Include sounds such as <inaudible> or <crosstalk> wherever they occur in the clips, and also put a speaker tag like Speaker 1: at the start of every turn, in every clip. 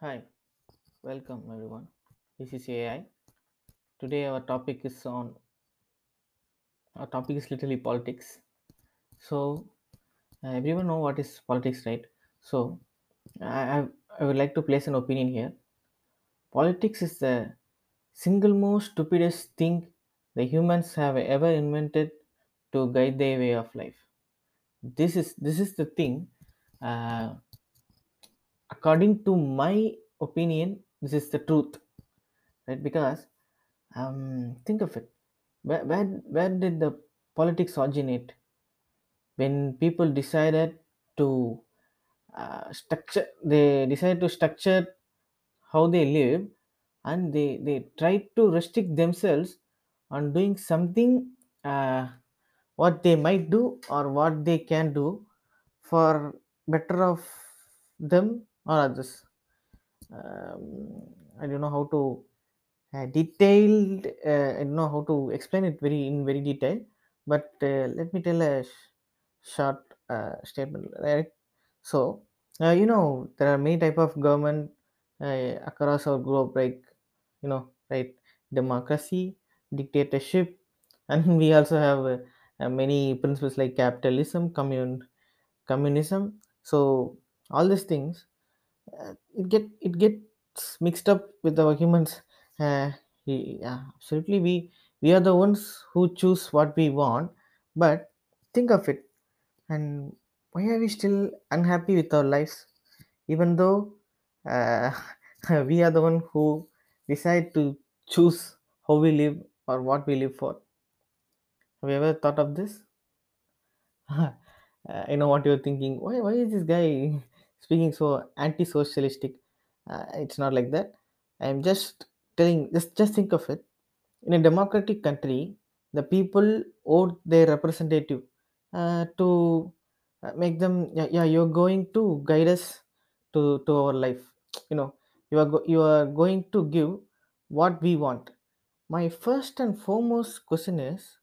Speaker 1: Hi, welcome everyone. This is AI. Today our topic is on our topic is literally politics. So uh, everyone know what is politics, right? So I, I I would like to place an opinion here. Politics is the single most stupidest thing the humans have ever invented to guide their way of life. This is this is the thing. Uh, according to my opinion, this is the truth, right? Because um, think of it where, where, where did the politics originate when people decided to uh, structure they decided to structure how they live and they they tried to restrict themselves on doing something uh, what they might do or what they can do for better of them or others um, i don't know how to uh, detailed uh, i don't know how to explain it very in very detail but uh, let me tell a sh- short uh, statement right? So uh, you know there are many type of government uh, across our globe like you know right democracy dictatorship <laughs> and we also have many principles like capitalism commun communism. So all these things it get it gets mixed up with our humans. Uh, he- yeah, absolutely. We we are the ones who choose what we want but think of it. And why are we still unhappy with our lives? Even though uh, <laughs> we are the one who decide to choose how we live or what we live for. Have you ever thought of this? <laughs> Uh, I know what you're thinking. Why, why is this guy speaking so anti-socialistic? Uh, it's not like that. I'm just telling. Just just think of it. In a democratic country, the people vote their representative uh, to uh, make them. Yeah, yeah, you're going to guide us to to our life. You know, you are go, you are going to give what we want. My first and foremost question is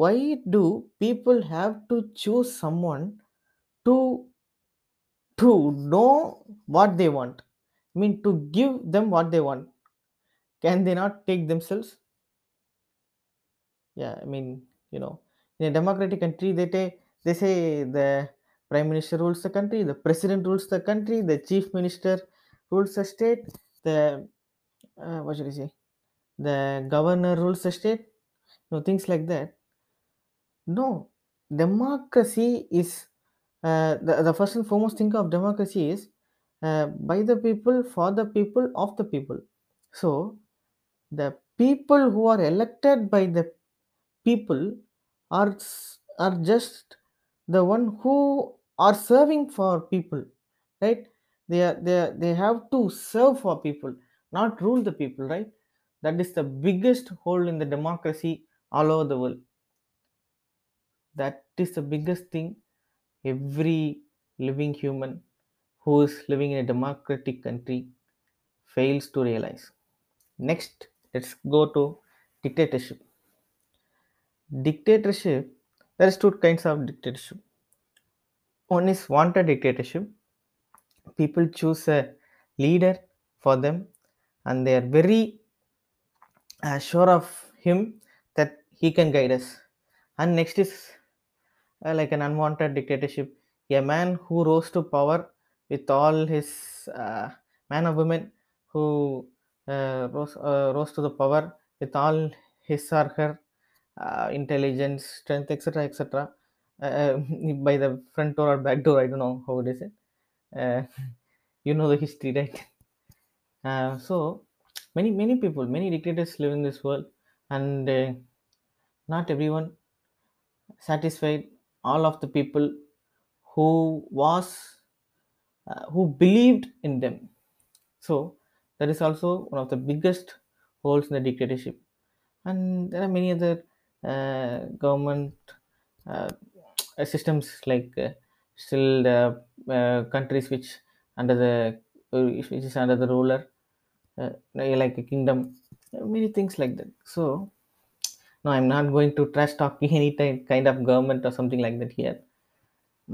Speaker 1: why do people have to choose someone to to know what they want. I mean to give them what they want. Can they not take themselves? Yeah i mean you know in a democratic country they take they say the prime minister rules the country the president rules the country the chief minister rules the state the uh, what should i say? The governor rules the state. You know things like that. No democracy is uh, the, the first and foremost thing of democracy is uh, by the people for the people of the people. So the people who are elected by the people are are just the one who are serving for people right? They are they are, they have to serve for people not rule the people right? That is the biggest hole in the democracy all over the world. That is the biggest thing every living human who is living in a democratic country fails to realize. Next, let's go to dictatorship. Dictatorship, there is two kinds of dictatorship. One is wanted dictatorship. People choose a leader for them and they are very uh, sure of him that he can guide us. And next is uh, like an unwanted dictatorship. A man who rose to power with all his uh, man or women who uh, rose, uh, rose to the power with all his or her uh, intelligence, strength, etc., etc. Uh, <laughs> by the front door or back door, I don't know how it is. <laughs> You know the history, right? <laughs> So many many people, many dictators live in this world, and not everyone satisfied all of the people who was uh, who believed in them. So that is also one of the biggest holes in the dictatorship. And there are many other uh, government uh, systems like uh, still the uh, countries which under the uh, which is under the ruler like a kingdom many things like that. So no i'm not going to trash talk <laughs> any kind of government or something like that here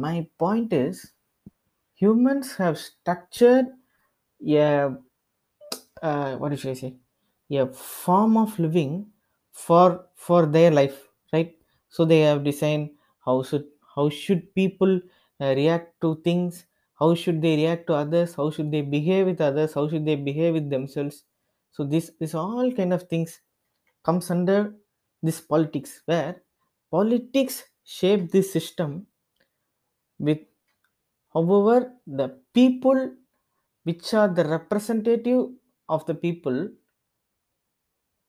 Speaker 1: my point is humans have structured yeah uh, what should I say? A form of living for for their life, right? So they have designed how should how should people uh, react to things? How should they react to others? How should they behave with others? How should they behave with themselves? So this this all kind of things comes under this politics, where politics shape this system with however the people which are the representative of the people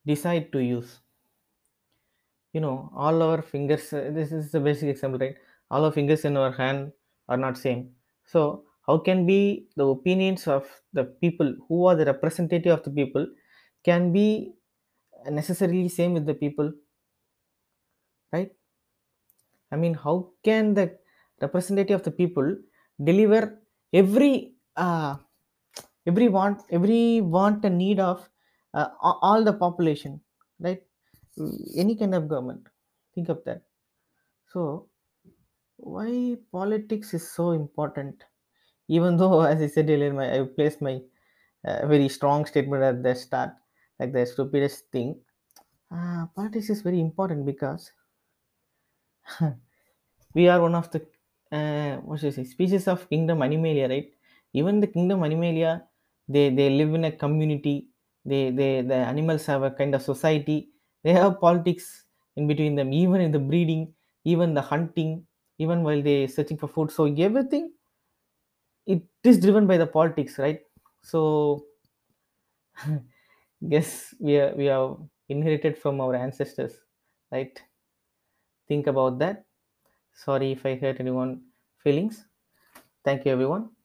Speaker 1: decide to use. You know all our fingers uh, this is the basic example right? All our fingers in our hand are not same. So how can be the opinions of the people who are the representative of the people can be necessarily same with the people right? I mean how can the representative of the people deliver every uh, every want every want and need of uh, all the population right? Any kind of government think of that. So why politics is so important? Even though <laughs> as i said earlier my, i placed my uh, very strong statement at the start like the stupidest thing. Uh, politics is very important because <laughs> we are one of the uh, what should I say species of kingdom animalia, right? Even the kingdom animalia, they they live in a community. They they the animals have a kind of society. They have politics in between them, even in the breeding, even the hunting, even while they searching for food. So everything it is driven by the politics, right? So <laughs> guess we are we have inherited from our ancestors, right? Think about that. Sorry if I hurt anyone feelings. Thank you, everyone.